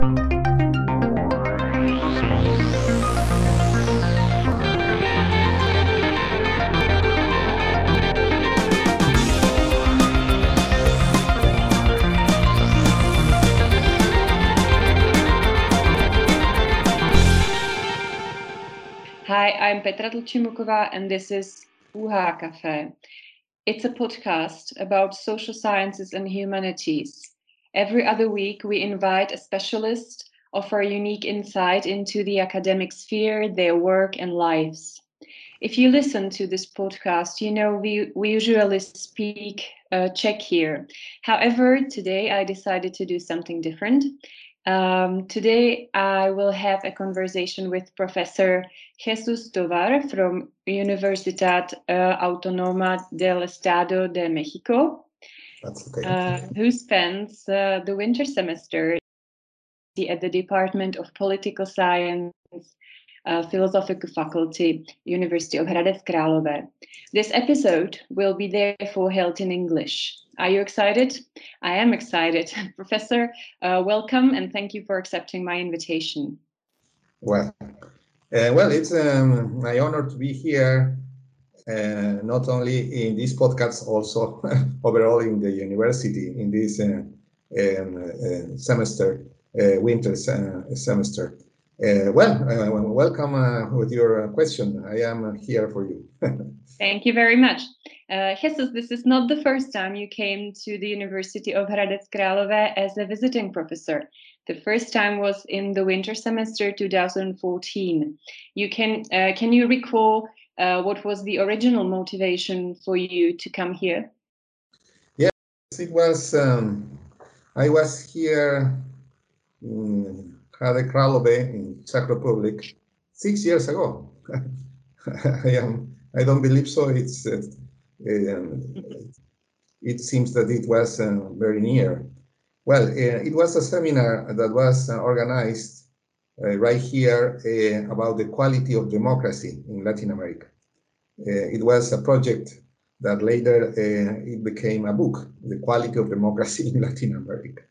Hi, I'm Petra Tlchimukova, and this is UHA Cafe. It's a podcast about social sciences and humanities. Every other week, we invite a specialist, offer unique insight into the academic sphere, their work, and lives. If you listen to this podcast, you know we, we usually speak uh, Czech here. However, today I decided to do something different. Um, today, I will have a conversation with Professor Jesus Tovar from Universidad uh, Autónoma del Estado de Mexico, okay. uh, who spends uh, the winter semester at the Department of Political Science, uh, Philosophical Faculty, University of Hradec Králové. This episode will be therefore held in English. Are you excited? I am excited. Professor, uh, welcome and thank you for accepting my invitation. Well, uh, well, it's um, my honor to be here, not only in this podcast, also overall in the university in this uh, um, uh, semester, uh, winter semester. well, welcome with your question. I am here for you. Thank you very much. Uh, Jesus, this is not the first time you came to the University of Hradec Králové as a visiting professor. The first time was in the winter semester 2014. You can uh, can you recall uh, what was the original motivation for you to come here? Yes, it was. Um, I was here in Hradec Králové in Czech Republic six years ago. I am. I don't believe so. It's uh, it seems that it was uh, very near. Well, uh, it was a seminar that was uh, organized right here about the quality of democracy in Latin America. It was a project that later uh, it became a book, The Quality of Democracy in Latin America.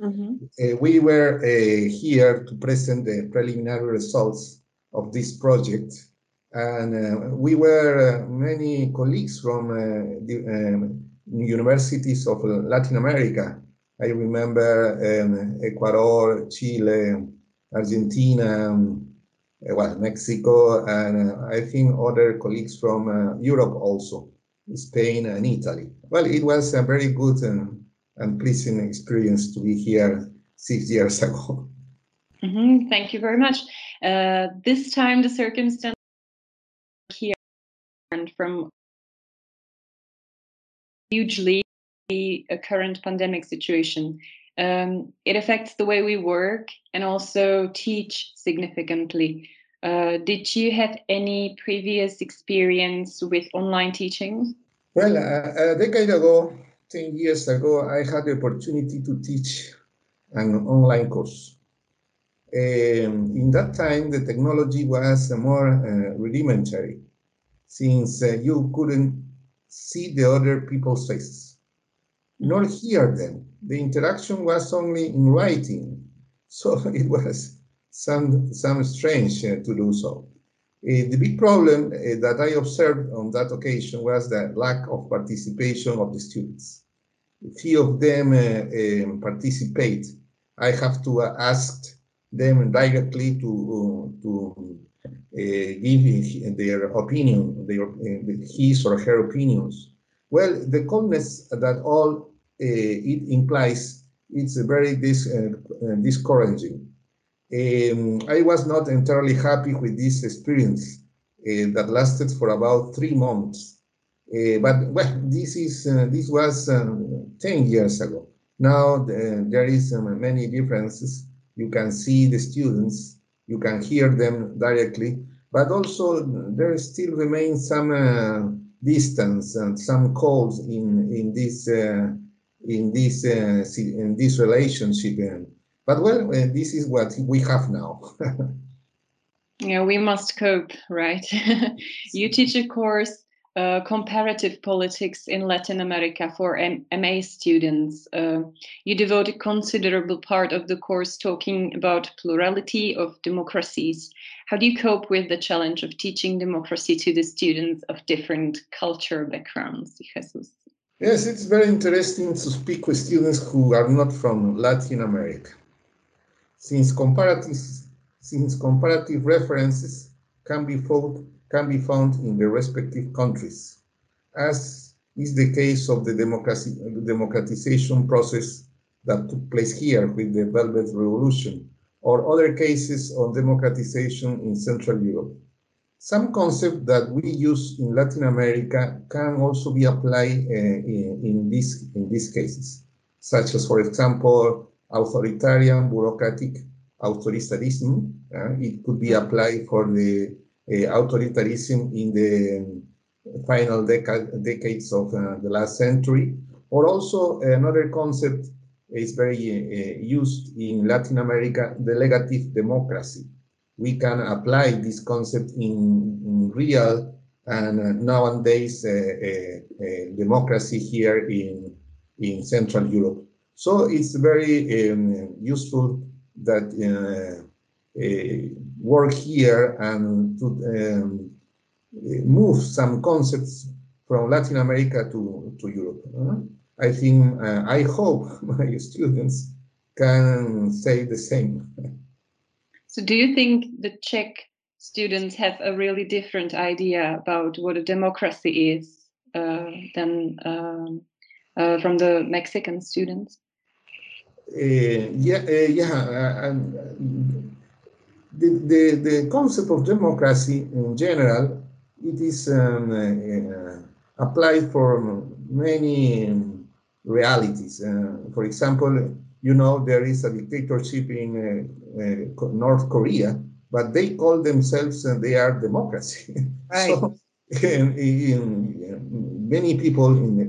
Mm-hmm. Uh, we were uh, here to present the preliminary results of this project and uh, we were uh, many colleagues from uh, the um, universities of Latin America. I remember um, Ecuador, Chile, Argentina, um, well, Mexico, and uh, I think other colleagues from uh, Europe also, Spain and Italy. Well, it was a very good and, and pleasing experience to be here six years ago. Mm -hmm. Thank you very much. Uh, this time, the circumstance here and from hugely the current pandemic situation. Um, it affects the way we work and also teach significantly. Uh, did you have any previous experience with online teaching? Well, uh, a decade ago, 10 years ago, I had the opportunity to teach an online course. Um, in that time, the technology was more uh, rudimentary since uh, you couldn't see the other people's faces, nor hear them. The interaction was only in writing, so it was some, some strange uh, to do so. Uh, the big problem uh, that I observed on that occasion was the lack of participation of the students. Few of them uh, um, participate. I have to uh, ask them directly to, to uh, give their opinion, their, uh, his or her opinions. Well, the calmness that all it implies, it's very dis, discouraging. Um, I was not entirely happy with this experience that lasted for about three months. Uh, but well, this is uh, this was um, 10 years ago. Now uh, there is um, many differences. You can see the students you can hear them directly, but also there still remains some uh, distance and some calls in in this uh, in this uh, in this relationship. But well, uh, this is what we have now. yeah, we must cope, right? you teach a course uh, comparative politics in Latin America for M MA students. Uh, you devote a considerable part of the course talking about plurality of democracies. How do you cope with the challenge of teaching democracy to the students of different culture backgrounds, Jesus? Yes, it's very interesting to speak with students who are not from Latin America. Since comparative, since comparative references can be found can be found in the respective countries, as is the case of the democratization process that took place here with the Velvet Revolution, or other cases on democratization in Central Europe. Some concepts that we use in Latin America can also be applied uh, in, in, this, in these cases, such as, for example, authoritarian bureaucratic authoritarianism. Uh, it could be applied for the uh, authoritarianism in the final deca decades of the last century, or also another concept is very used in Latin America, delegative democracy. We can apply this concept in, in real and nowadays democracy here in, in Central Europe. So it's very um, useful that uh, uh, work here and to um, move some concepts from Latin America to, to Europe. Uh, I think, uh, I hope my students can say the same. So do you think the Czech students have a really different idea about what a democracy is uh, than um, uh, from the Mexican students? Uh, yeah, yeah, and the, the, the concept of democracy in general, it is um, uh, applied for many realities. Uh, for example, you know, there is a dictatorship in uh, uh North Korea, but they call themselves, and they are democracy. Right. so, in, in, many people in the,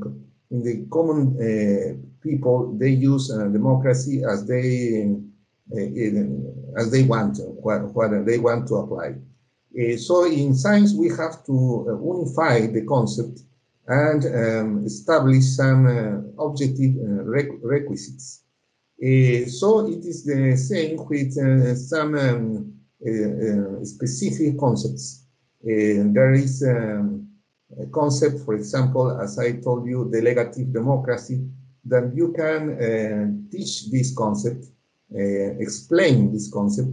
in the common uh, people, they use democracy as they as they want, what, what they want to apply. Uh, so in science, we have to uh, unify the concept and um, establish some uh, objective requisites. So it is the same with some um, specific concepts. there is um, a concept, for example, as I told you, delegative democracy, that you can uh, teach this concept uh, explain this concept,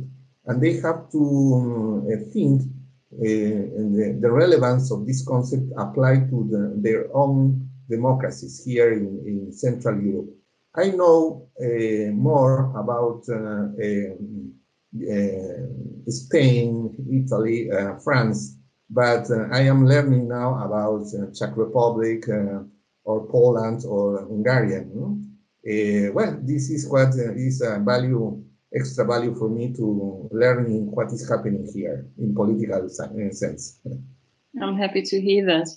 and they have to um, think uh, the, the, relevance of this concept applied to the, their own democracies here in, in Central Europe. I know uh, more about uh, uh, Spain, Italy, France, but I am learning now about Czech Republic or Poland or Hungarian. Uh, well, this is what is a value, extra value for me to learning what is happening here in political sense. I'm happy to hear that.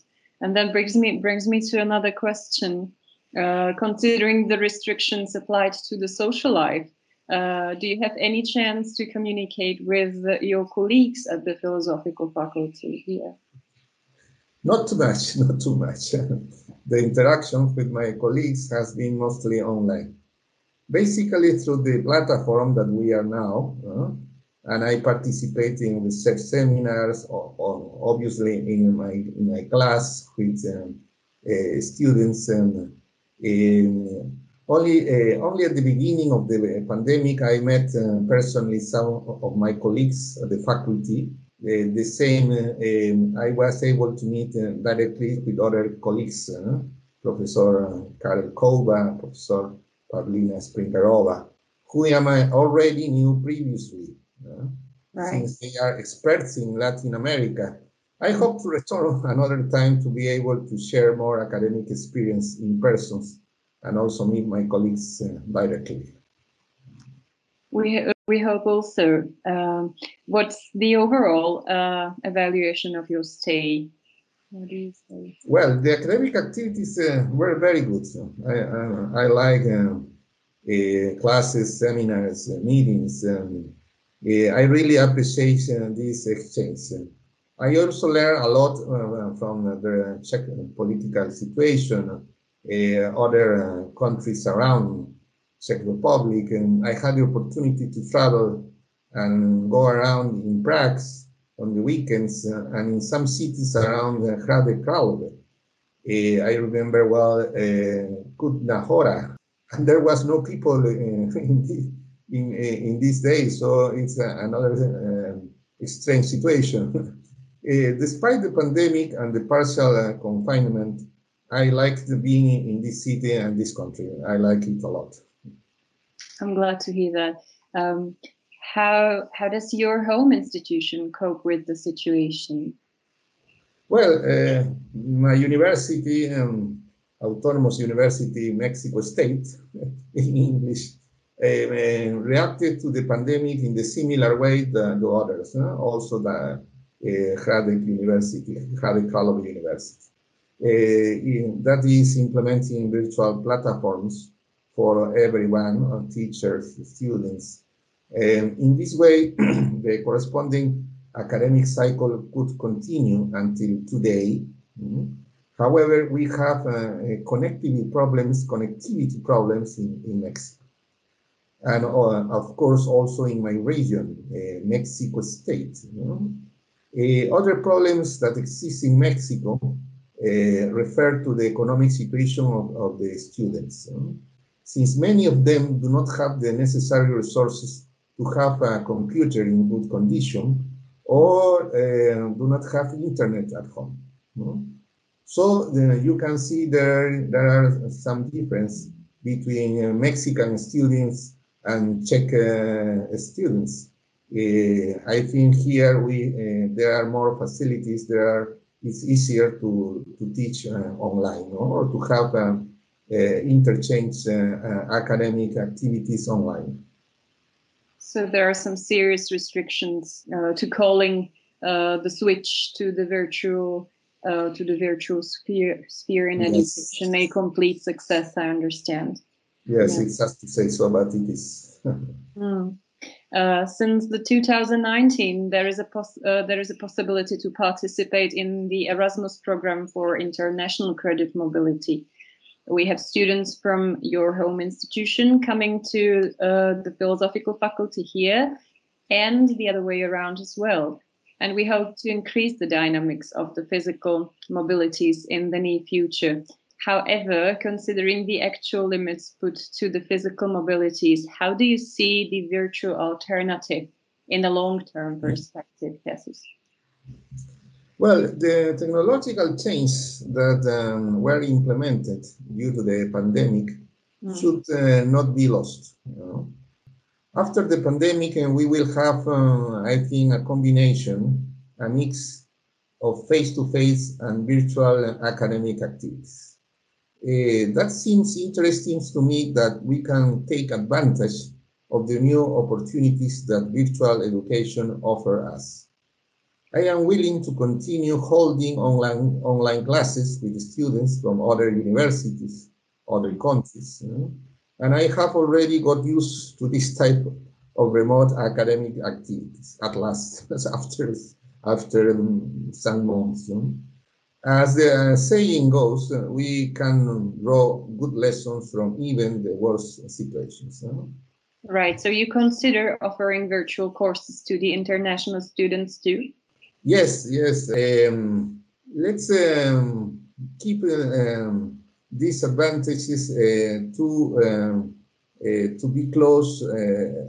And that brings me brings me to another question. Uh, considering the restrictions applied to the social life, uh, do you have any chance to communicate with your colleagues at the philosophical faculty here? Not too much, not too much. the interaction with my colleagues has been mostly online. Basically through the platform that we are now, uh, and I participate in research seminars, or, or obviously in my, in my class with um, uh, students and only, uh, only at the beginning of the pandemic, I met uh, personally some of my colleagues at the faculty the, same, um, I was able to meet uh, directly with other colleagues, Professor Karel Kouba, Professor Pavlina Springerová, who I already knew previously, uh, right. since they are experts in Latin America. I hope to return another time to be able to share more academic experience in person and also meet my colleagues uh, directly. We, we hope also. Um, what's the overall uh, evaluation of your stay? What do you say? Well, the academic activities uh, were very good. I, I, I like um, uh, classes, seminars, uh, meetings. Um, uh, I really appreciate uh, this exchange. I also learned a lot uh, from the Czech political situation, uh, other uh, countries around Czech Republic, and I had the opportunity to travel and go around in Prague on the weekends uh, and in some cities around uh, Hradec Králové. Uh, I remember well uh, Kutná Hora, and there was no people in, in, in these days, so it's another strange situation. Uh, despite the pandemic and the partial uh, confinement, I liked being in this city and this country. I like it a lot. I'm glad to hear that. Um, how how does your home institution cope with the situation? Well, uh, my university, um, Autonomous University Mexico State, in English, uh, reacted to the pandemic in the similar way that the others. Uh, also, the Hradec University, Hradec Králové University. In, that is implementing virtual platforms for everyone, teachers, students. In this way, the corresponding academic cycle could continue until today. Mm-hmm. However, we have uh, connectivity problems, connectivity problems in, in Mexico. And uh, of course, also in my region, uh, Mexico State. You know? Uh, other problems that exist in Mexico uh, refer to the economic situation of, of the students. since many of them do not have the necessary resources to have a computer in good condition or uh, do not have internet at home. So you can see there, there are some difference between Mexican students and Czech students. Uh, I think here we uh, there are more facilities. There are it's easier to to teach uh, online no? or to have um, interchange academic activities online. So there are some serious restrictions to calling the switch to the virtual uh, to the virtual sphere, sphere in yes. education a complete success, I understand. Yes, yeah. it's just to say so, but it is. mm. Uh, since the 2019, there is a uh, there is a possibility to participate in the Erasmus program for international credit mobility. We have students from your home institution coming to uh, the philosophical faculty here, and the other way around as well. And we hope to increase the dynamics of the physical mobilities in the near future. However, considering the actual limits put to the physical mobilities, how do you see the virtual alternative in the long-term perspective, Jesus? Well, the technological changes that um, were implemented due to the pandemic mm. should uh, not be lost. You know? After the pandemic, uh, we will have, uh, I think, a combination, a mix of face-to-face -face and virtual academic activities. Uh, that seems interesting to me that we can take advantage of the new opportunities that virtual education offer us. I am willing to continue holding online, online classes with students from other universities, other countries. You know? And I have already got used to this type of remote academic activities at last, after, after some months. You know? As the saying goes, uh, we can draw good lessons from even the worst situations. Right. So you consider offering virtual courses to the international students too? Yes, yes. Um, let's um, keep uh, um, these advantages uh, to um, uh, to be close, uh,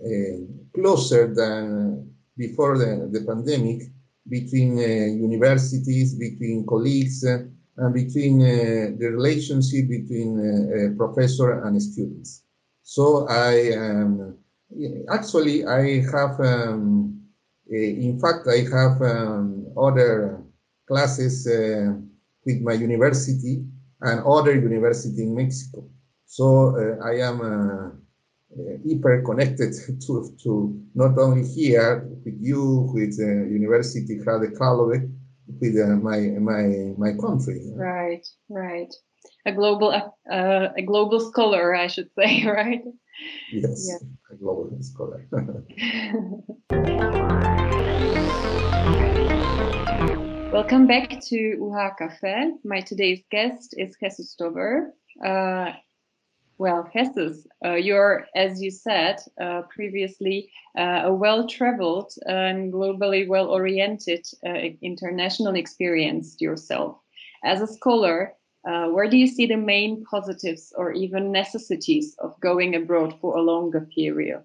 uh, closer than before the, the pandemic between uh, universities, between colleagues, uh, and between uh, the relationship between professor and students. So I um, actually I have, um, in fact, I have um, other classes with my university and other university in Mexico. So uh, I am uh, hyper connected to, to not only here with you, with the University Hradec Králové, with uh, my my my country. Right, right. A global uh, a global scholar, I should say, right? Yes, yeah. a global scholar. Welcome back to UHA Cafe. My today's guest is Jesus Tovar. Uh, well, Jesus, uh, you're, as you said uh, previously, uh, a well-traveled and globally well-oriented uh, international experience yourself. As a scholar, uh, where do you see the main positives or even necessities of going abroad for a longer period?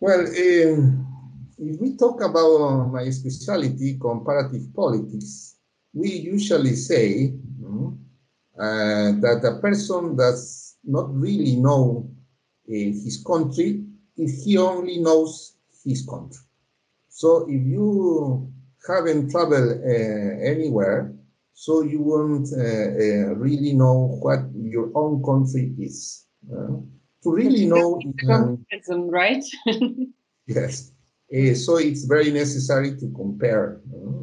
Well, um, if we talk about my specialty, comparative politics, we usually say mm, uh, that a person does not really know uh, his country if he only knows his country. So if you haven't traveled uh, anywhere, so you won't uh, uh, really know what your own country is. To really know, um, right? yes. So it's very necessary to compare. Uh,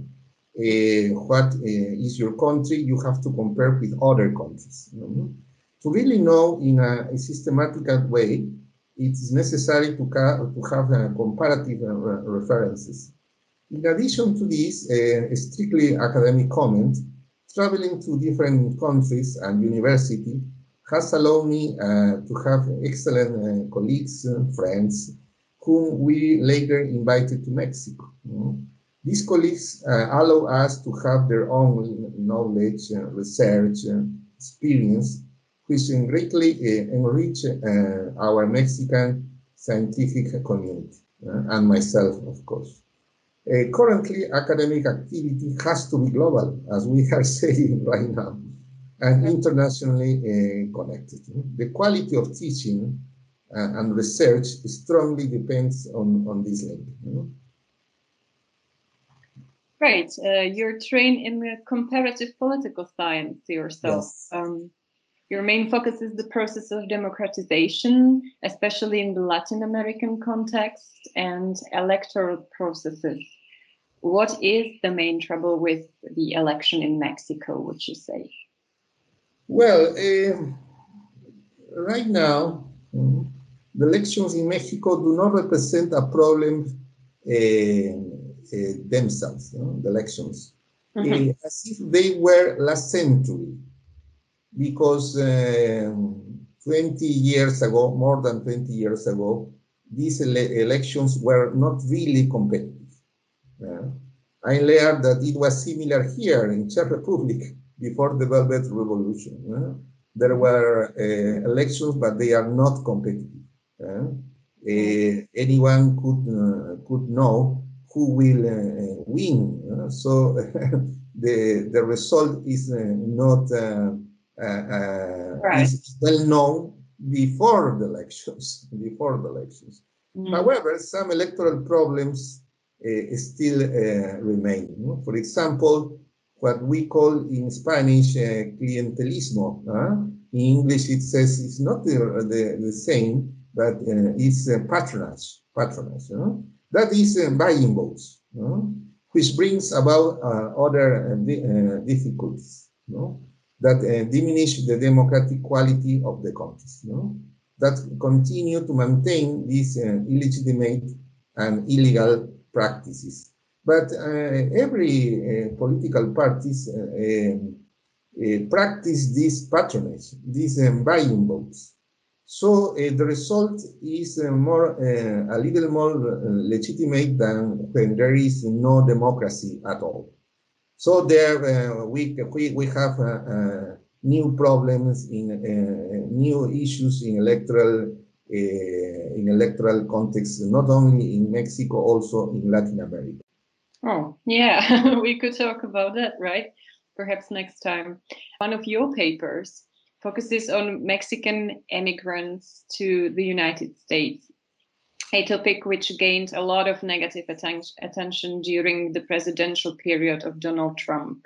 what uh, is your country? You have to compare with other countries. To really know in a, a, systematic way, it is necessary to, to have comparative references. In addition to this, a strictly academic comment, traveling to different countries and university has allowed me uh, to have excellent uh, colleagues, uh, friends, whom we later invited to Mexico. These colleagues uh, allow us to have their own knowledge, uh, research, uh, experience, which greatly enrich our Mexican scientific community, and myself, of course. Uh, currently, academic activity has to be global, as we are saying right now, and internationally uh, connected. The quality of teaching uh, and research strongly depends on, on this link. You know? Right. Uh, you're trained in comparative political science yourself. Yes. Um, your main focus is the process of democratization, especially in the Latin American context and electoral processes. What is the main trouble with the election in Mexico, would you say? Well, uh, right now, mm, the elections in Mexico do not represent a problem uh, themselves, you know, the elections, mm -hmm. as if they were last century, because um, 20 years ago, more than 20 years ago, these ele elections were not really competitive. Uh, I learned that it was similar here in Czech Republic before the Velvet Revolution. Uh, there were uh, elections, but they are not competitive. Uh, anyone could uh, could know who will uh, win. so the the result is not right. is well known before the elections. Before the elections. Mm. However, some electoral problems uh, still uh, remain. For example, what we call in Spanish uh, clientelismo. In English, it says it's not the, the, the same, but uh, it's uh, patronage, patronage. You That is uh, buying votes, which brings about uh, other uh, uh, difficulties that diminish the democratic quality of the countries. That continue to maintain these illegitimate and illegal practices. But every political parties um, practice this patronage, these um, buying votes. So uh, the result is uh, more, uh, a little more legitimate than when there is no democracy at all. So there we, we, we have new problems in new issues in electoral uh, in electoral context, not only in Mexico, also in Latin America. Oh, yeah, we could talk about that, right? Perhaps next time. One of your papers focuses on Mexican immigrants to the United States, a topic which gained a lot of negative atten attention during the presidential period of Donald Trump.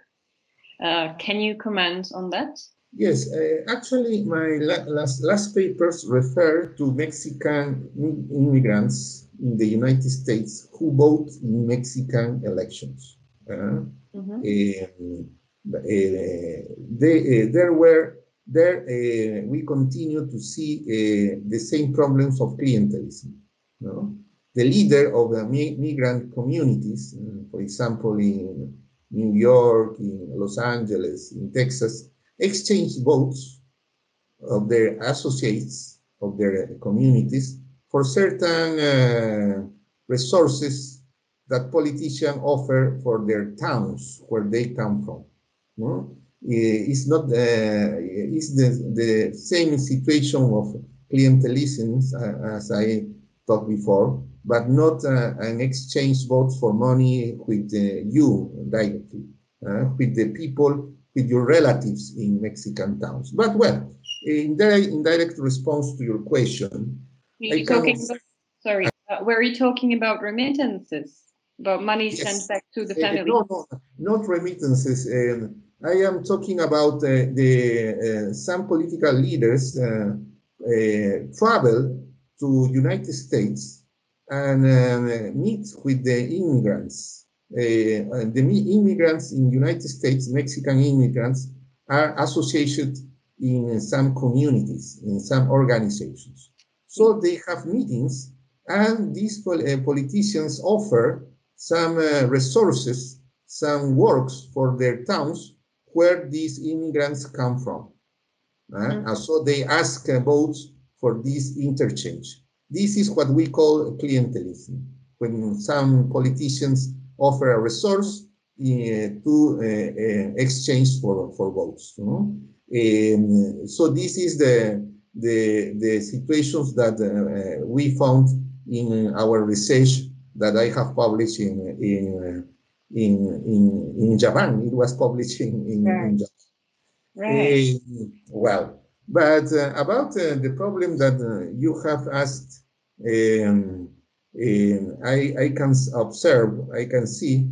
Uh, can you comment on that? Yes, uh, actually, my la last, last papers refer to Mexican immigrants in the United States who vote in Mexican elections. Uh, mm -hmm. they, uh, there were there uh, we continue to see uh, the same problems of clientelism. The leader of the migrant communities, uh, for example, in, New York, in Los Angeles, in Texas, exchange votes of their associates, of their communities, for certain uh, resources that politicians offer for their towns where they come from. It's not uh, it's the, the same situation of clientelism uh, as I talked before, but not uh, an exchange vote for money with uh, you directly, uh, with the people, with your relatives in Mexican towns. But well, in direct, indirect response to your question, you talking about, sorry, uh, were you talking about remittances, about money yes. sent back to the uh, family? no, no, not remittances. Um, I am talking about uh, the some political leaders travel to United States and meet with the immigrants. Uh, the immigrants in United States, Mexican immigrants, are associated in some communities, in some organizations. So they have meetings and these pol uh, politicians offer some uh, resources, some works for their towns where these immigrants come from. Uh. And so they ask uh, votes for this interchange. This is what we call clientelism, when some politicians offer a resource uh, to uh, uh, exchange for, for votes. You know? um, so this is the, the, the situations that uh, we found in our research that I have published in, in, in, in, in Japan. It was published in, in, right. in Japan. Right. well, but uh, about uh, the problem that uh, you have asked, um, um, I, I can observe, I can see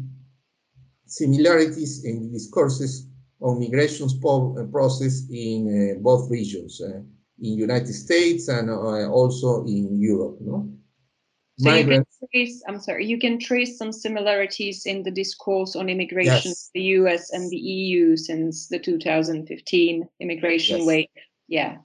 similarities in discourses on migration process in both regions, in United States and also in Europe. No? So can trace, I'm sorry, you can trace some similarities in the discourse on immigration, yes. the US and the EU since the 2015 immigration yes. wave yeah.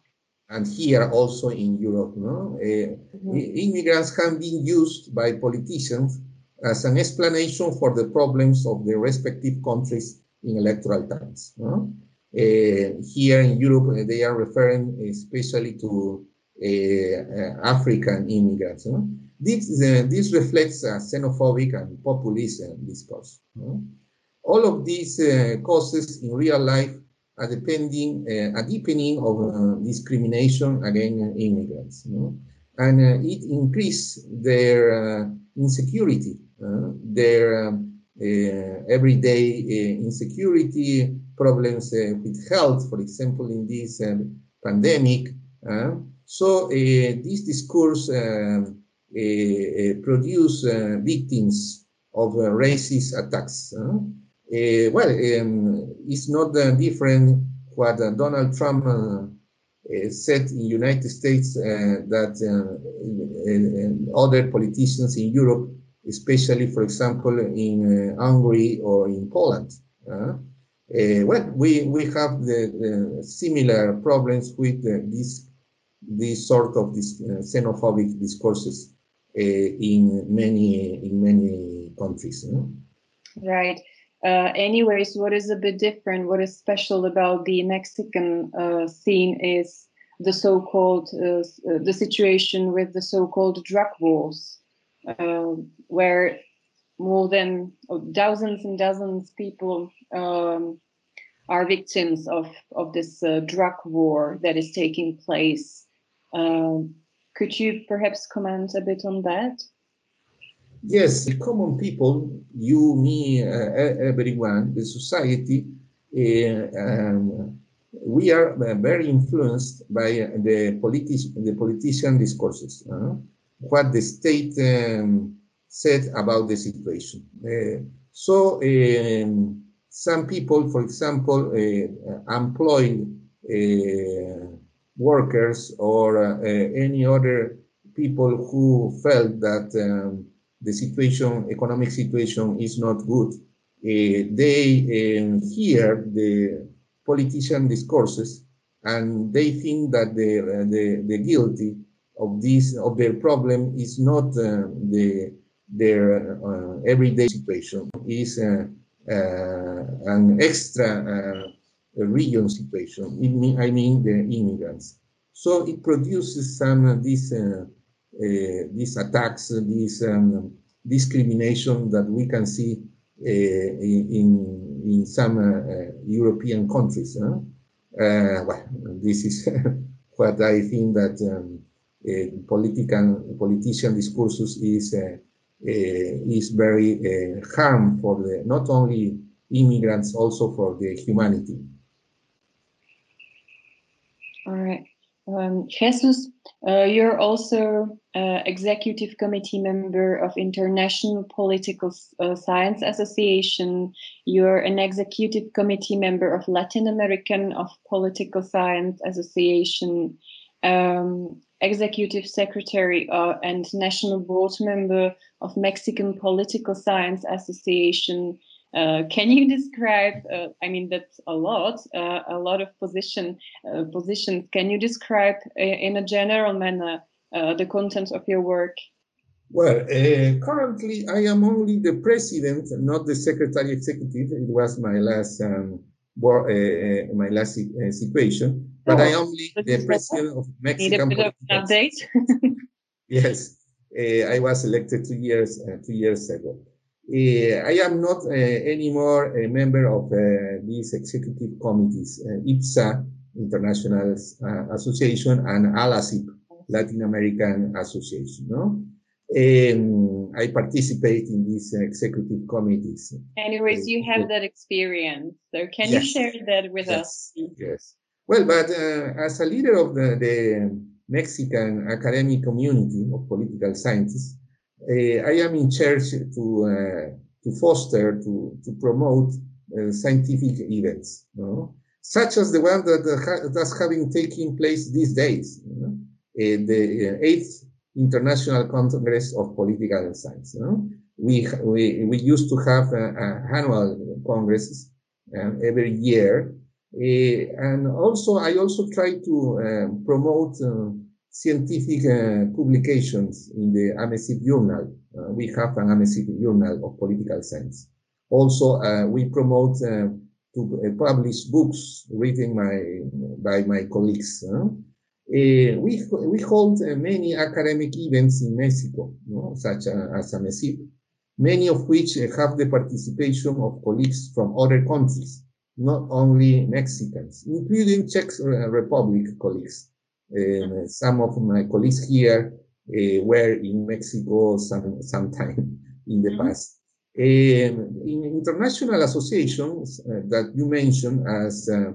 And here also in Europe, no? Uh, mm -hmm. Immigrants have been used by politicians as an explanation for the problems of the respective countries in electoral times. No? Uh, here in Europe, uh, they are referring especially to African immigrants. No? This, this reflects a xenophobic and populist discourse. No? All of these causes in real life are depending, uh, a deepening of uh, discrimination against immigrants. You know? And uh, it increases their insecurity, their um, everyday insecurity, problems with health, for example, in this pandemic. so this discourse um, produce victims of racist attacks. Uh, well, um, it's not uh, different what uh, Donald Trump said in United States that other politicians in Europe, especially, for example, in Hungary or in Poland. Uh, well, we, we have the, the similar problems with uh, this, this sort of this, uh, xenophobic discourses in many in many countries. You know? Right. Uh, anyways, what is a bit different, what is special about the Mexican uh, scene is the so-called, uh, the situation with the so-called drug wars, uh, where more than oh, dozens and dozens people um, are victims of, of this uh, drug war that is taking place. Um, could you perhaps comment a bit on that? Yes, the common people, you, me, uh, everyone, the society, uh, um, we are uh, very influenced by the, politi the politician discourses, uh, what the state um, said about the situation. Uh, so um, some people, for example, uh, employ workers or any other people who felt that um, the situation, economic situation is not good, uh, they um, hear the politician discourses and they think that the, uh, the, the guilty of this, of their problem is not uh, the, their uh, everyday situation, is uh, an extra region situation. I mean the immigrants. So it produces some of these these attacks, these um, discrimination that we can see in in some European countries. Huh? well, this is what I think that um, political politician discourses is uh, uh, is very uh, harm for the not only immigrants, also for the humanity. All right. Um, Jesus, uh, you're also uh, executive committee member of International Political uh, Science Association. You're an executive committee member of Latin American of Political Science Association, um, executive secretary uh, and national board member of Mexican Political Science Association. Uh, can you describe? Uh, I mean, that's a lot, uh, a lot of position uh, positions. Can you describe uh, in a general manner the content of your work? Well, currently I am only the president, not the secretary executive. It was my last um, my last situation, but oh, I am only the president of Mexican. Need a bit of update. yes, I was elected two years two years ago. Uh, I am not uh, anymore a member of uh, these executive committees, IPSA, International Association, and ALACIP, Latin American Association. No? Um, I participate in these executive committees. Anyways, you have that experience. So can yes. you share that with yes. us? Yes. Well, but uh, as a leader of the, the Mexican academic community of political scientists, I am in charge to uh, to foster to to promote uh, scientific events, you know? such as the one that that's having taking place these days, you know? the eighth International Congress of Political Science. You know? we, we, we used to have uh, uh, annual congresses um, every year. Uh, and also, I also try to promote scientific uh, publications in the AMECIP journal. Uh, we have an AMECIP journal of political science. Also, uh, we promote uh, to uh, publish books written by, by my colleagues. Uh, we, we hold many academic events in Mexico, know, such as AMECIP, many of which have the participation of colleagues from other countries, not only Mexicans, including Czech Republic colleagues. Uh, some of my colleagues here uh, were in Mexico some sometime in the mm -hmm. past. Um, in international associations uh, that you mentioned as uh,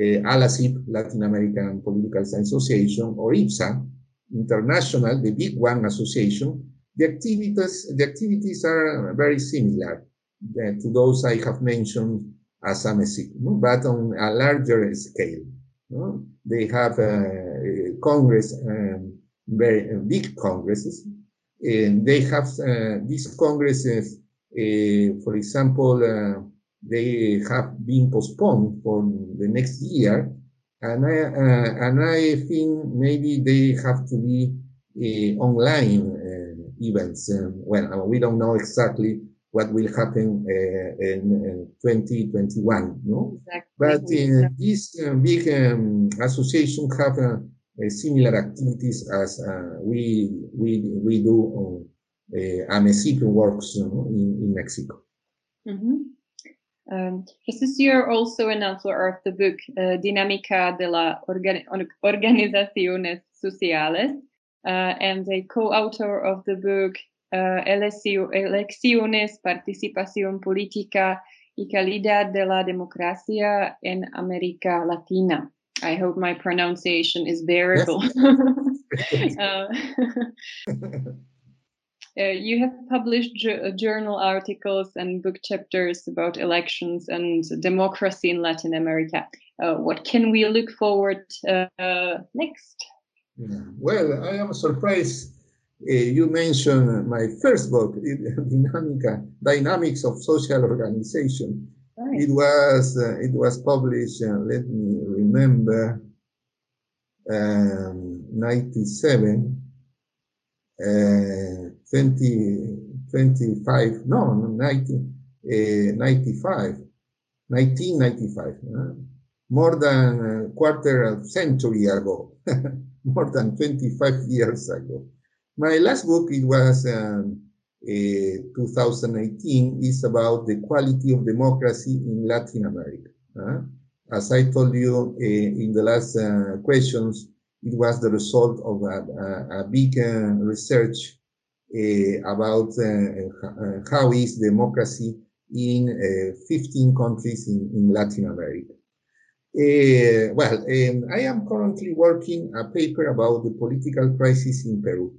uh, ALACIP, Latin American Political Science Association, or IPSA, international, the big one association, the activities, the activities are very similar uh, to those I have mentioned as AMECIP, but on a larger scale. No? They have a, Congress, um, very uh, big congresses, and they have uh, these congresses. Uh, for example, uh, they have been postponed for the next year, and I uh, and I think maybe they have to be uh, online events. well, we don't know exactly what will happen uh, in, in, 2021. No, exactly. but uh, these uh, big um, associations have similar activities as we we we do on uh, works you know, in, in Mexico. Mm -hmm. Um, this you're also an author of the book uh, Dinámica de la Organ Organizaciones Sociales uh, and a co-author of the book uh, elecciones, participación política y calidad de la democracia en América Latina. I hope my pronunciation is bearable. Uh, uh, you have published journal articles and book chapters about elections and democracy in Latin America. Uh, what can we look forward uh, next? Well, I am surprised uh, you mentioned my first book, Dinamica, Dynamics of Social Organization. It was uh, it was published. Uh, let me remember, um, ninety seven. Uh, 20, 25, no, 19, 95, 1995, uh, more than a quarter of century ago, more than 25 years ago. My last book, it was um, uh, 2018, is about the quality of democracy in Latin America. Uh, as I told you uh, in the last uh, questions, it was the result of a, a, a big uh, research uh, about how is democracy in 15 countries in, in Latin America. Uh, well, um, I am currently working a paper about the political crisis in Peru.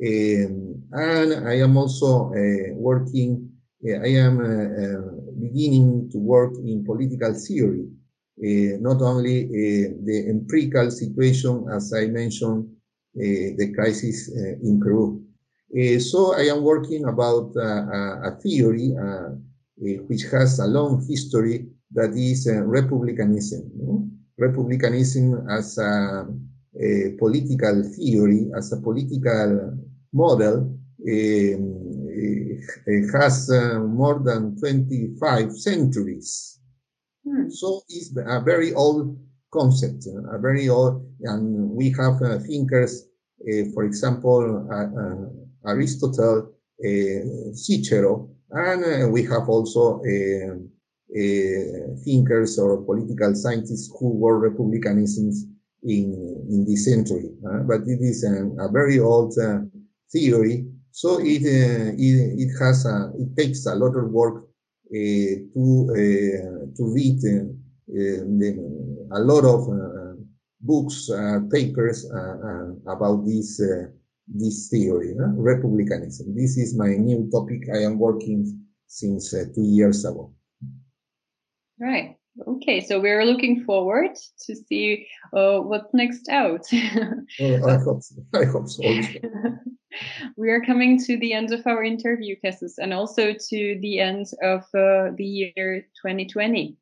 Um, and I am also uh, working, uh, I am uh, uh, beginning to work in political theory, uh, not only the empirical situation, as I mentioned, the crisis in Peru. so I am working about a theory which has a long history that is uh, republicanism. Republicanism as a, political theory, as a political model, um, has uh, more than 25 centuries. Hmm. So it's a very old concept, a very old, and we have uh, thinkers, uh, for example, uh, uh, Aristotle, Cicero, and we have also uh, thinkers or political scientists who were republicanisms in, in this century. Uh, but it is a, a very old uh, theory, so it, uh, it, it has a, it takes a lot of work uh, to uh, to read um, the, a lot of books, papers about this this theory, republicanism. This is my new topic. I am working since uh, two years ago. Right. Okay, so we're looking forward to see uh, what's next out. well, I hope so. I hope so. we are coming to the end of our interview, Jesus, and also to the end of uh, the year 2020.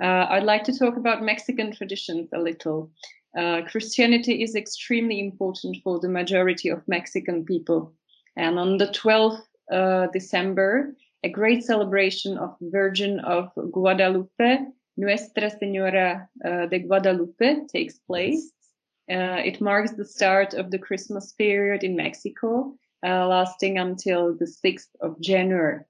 Uh, I'd like to talk about Mexican traditions a little. Uh, Christianity is extremely important for the majority of Mexican people. And on the 12th uh, December, a great celebration of Virgin of Guadalupe, Nuestra Senora uh, de Guadalupe, takes place. Uh, it marks the start of the Christmas period in Mexico, uh, lasting until the 6th of January.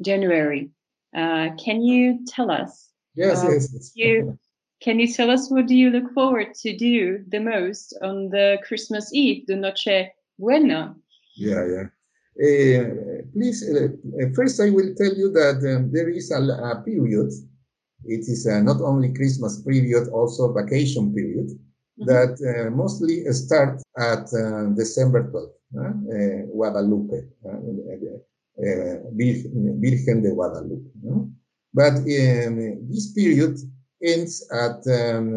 January. Uh, can you tell us? Yes, uh, yes. yes. You, can you tell us what do you look forward to do the most on the Christmas Eve, the Noche Buena? Yeah, yeah. Uh, please, uh, first I will tell you that um, there is a, a, period, it is uh, not only Christmas period, also vacation period, mm -hmm. that uh, mostly start at uh, December 12th, uh, Guadalupe, Virgen de Guadalupe. But um, this period ends at um,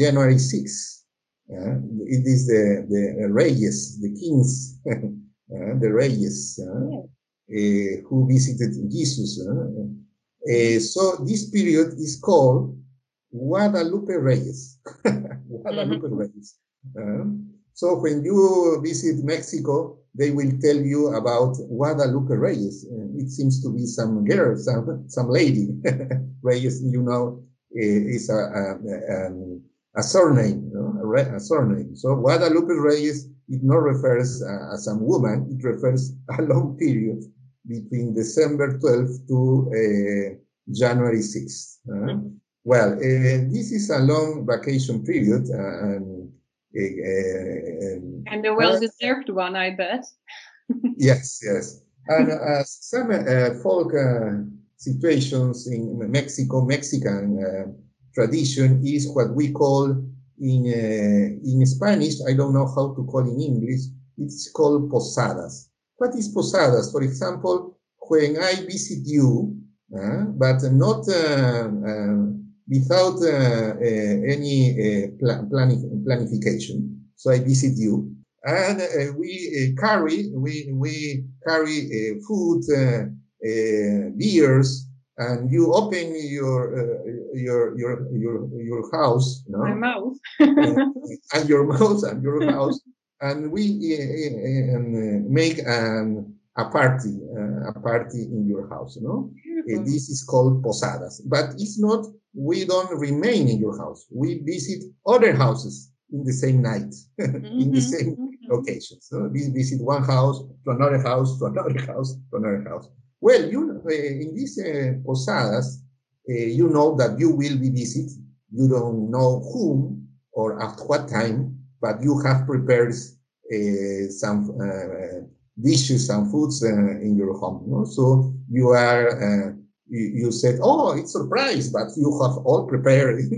January 6th. it is the, the Reyes, the kings uh, the Reyes, uh, uh, who visited Jesus. So this period is called Guadalupe Reyes. Guadalupe mm -hmm. Reyes. so when you visit Mexico, they will tell you about Guadalupe Reyes. it seems to be some girl, some, some lady. Reyes, you know, is a, a, a, a surname, you know, a, surname. So Guadalupe Reyes it not refers uh, as a woman, it refers a long period between December 12th to uh, January 6th. Uh, mm -hmm. Well, uh, this is a long vacation period. Uh, and, uh, and a well-deserved one, I bet. yes, yes. And some folk situations in Mexico, Mexican tradition is what we call in, uh, in Spanish, I don't know how to call in English, it's called posadas. What is posadas? For example, when I visit you, uh, but not uh, uh without uh, uh, any pl planification. So I visit you, and we carry we we carry food, beers, and you open your uh, your your your your house, no? my mouth, and your mouth and your house, and we uh, make an a party, uh, a party in your house? Uh, this is called posadas, but it's not, we don't remain in your house. We visit other houses in the same night, mm-hmm. in the mm-hmm. same mm-hmm. locations. So we visit one house to another house, to another house, to another house. Well, you uh, in these uh, posadas, uh, you know that you will be visited. You don't know whom or at what time, but you have prepared uh, some uh, dishes and foods uh, in your home. So you are you, you, said, "Oh, it's a surprise," but you have all prepared.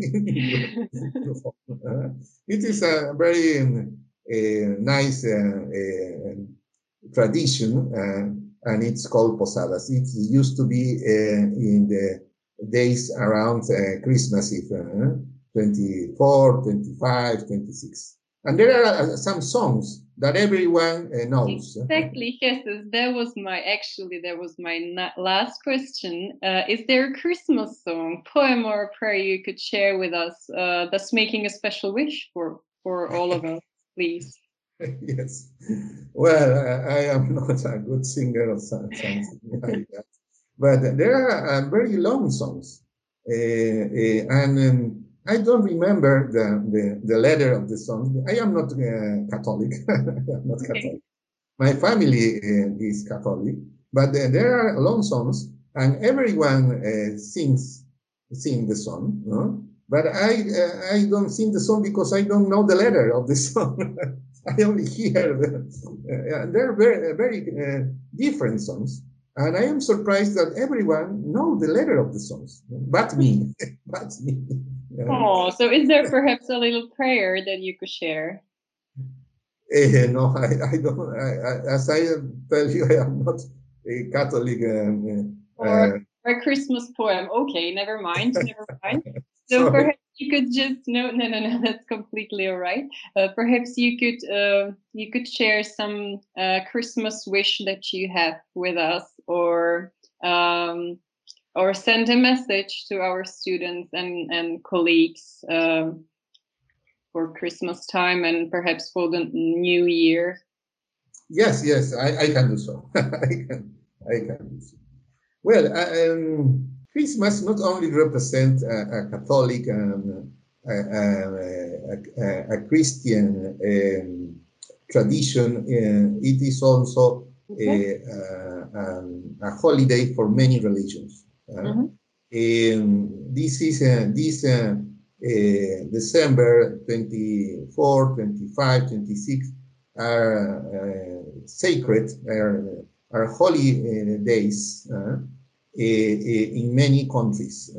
it is a very uh, nice uh, uh, tradition, and it's called posadas. It used to be in the days around Christmas, if 24, 25, 26. And there are some songs that everyone uh, knows. Exactly, yes. That was my actually that was my last question. Uh, is there a Christmas song, poem, or a prayer you could share with us uh, that's making a special wish for for all of us, please? yes. Well, I, I, am not a good singer or something like that, but there are uh, very long songs, uh, uh, and. Um, I don't remember the, the, the letter of the song. I am not uh, Catholic. Am not Catholic. My family uh, is Catholic, but uh, there are long songs, and everyone uh, sings sing the song. No? But I uh, I don't sing the song because I don't know the letter of the song. I only hear the, uh, they're very very different songs. And I am surprised that everyone know the letter of the songs, but me, but me. Oh, so is there perhaps a little prayer that you could share? Uh, no, I, I don't. I, I, as I tell you, I am not a Catholic. Um, uh, or a Christmas poem. Okay, never mind. Never mind. So perhaps you could just no, no, no, no. That's completely all right. Uh, perhaps you could uh, you could share some uh, Christmas wish that you have with us, or um, or send a message to our students and, and colleagues um, for Christmas time and perhaps for the new year? Yes, yes, I, I can do so. I can, I can do so. Well, um, Christmas not only represents a, a Catholic and a, a, a Christian um, tradition, uh, it is also okay. um, a holiday for many religions. Mm-hmm. this is uh, this uh, uh, December 24, 25, 26 are sacred, are, are holy days in many countries.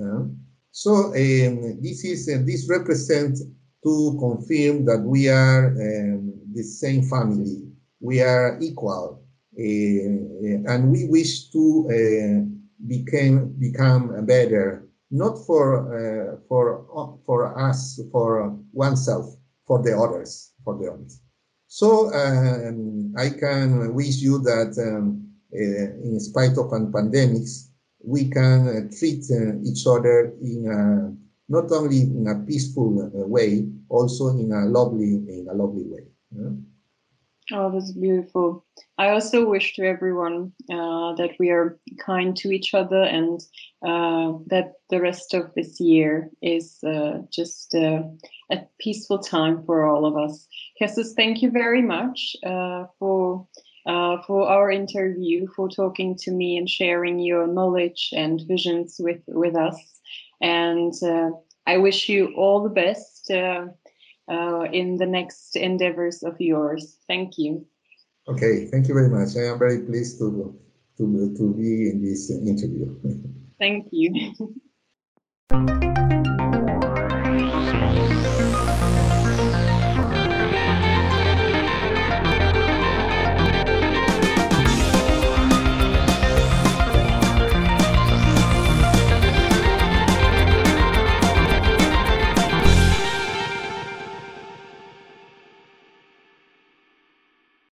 So um, this is uh, this represents to confirm that we are um, the same family, we are equal, uh, and we wish to uh, became become better not for uh, for for us for oneself for the others for the others. So um, i can wish you that um, uh, in spite of pandemics we can uh, treat uh, each other in a, not only in a peaceful uh, way also in a lovely in a lovely way Oh, that's beautiful. I also wish to everyone uh, that we are kind to each other and uh, that the rest of this year is uh, just uh, a peaceful time for all of us. Jesus, thank you very much uh, for uh, for our interview, for talking to me and sharing your knowledge and visions with with us. And I wish you all the best uh, in the next endeavors of yours. Thank you. Okay, thank you very much. I am very pleased to to to be in this interview. Thank you.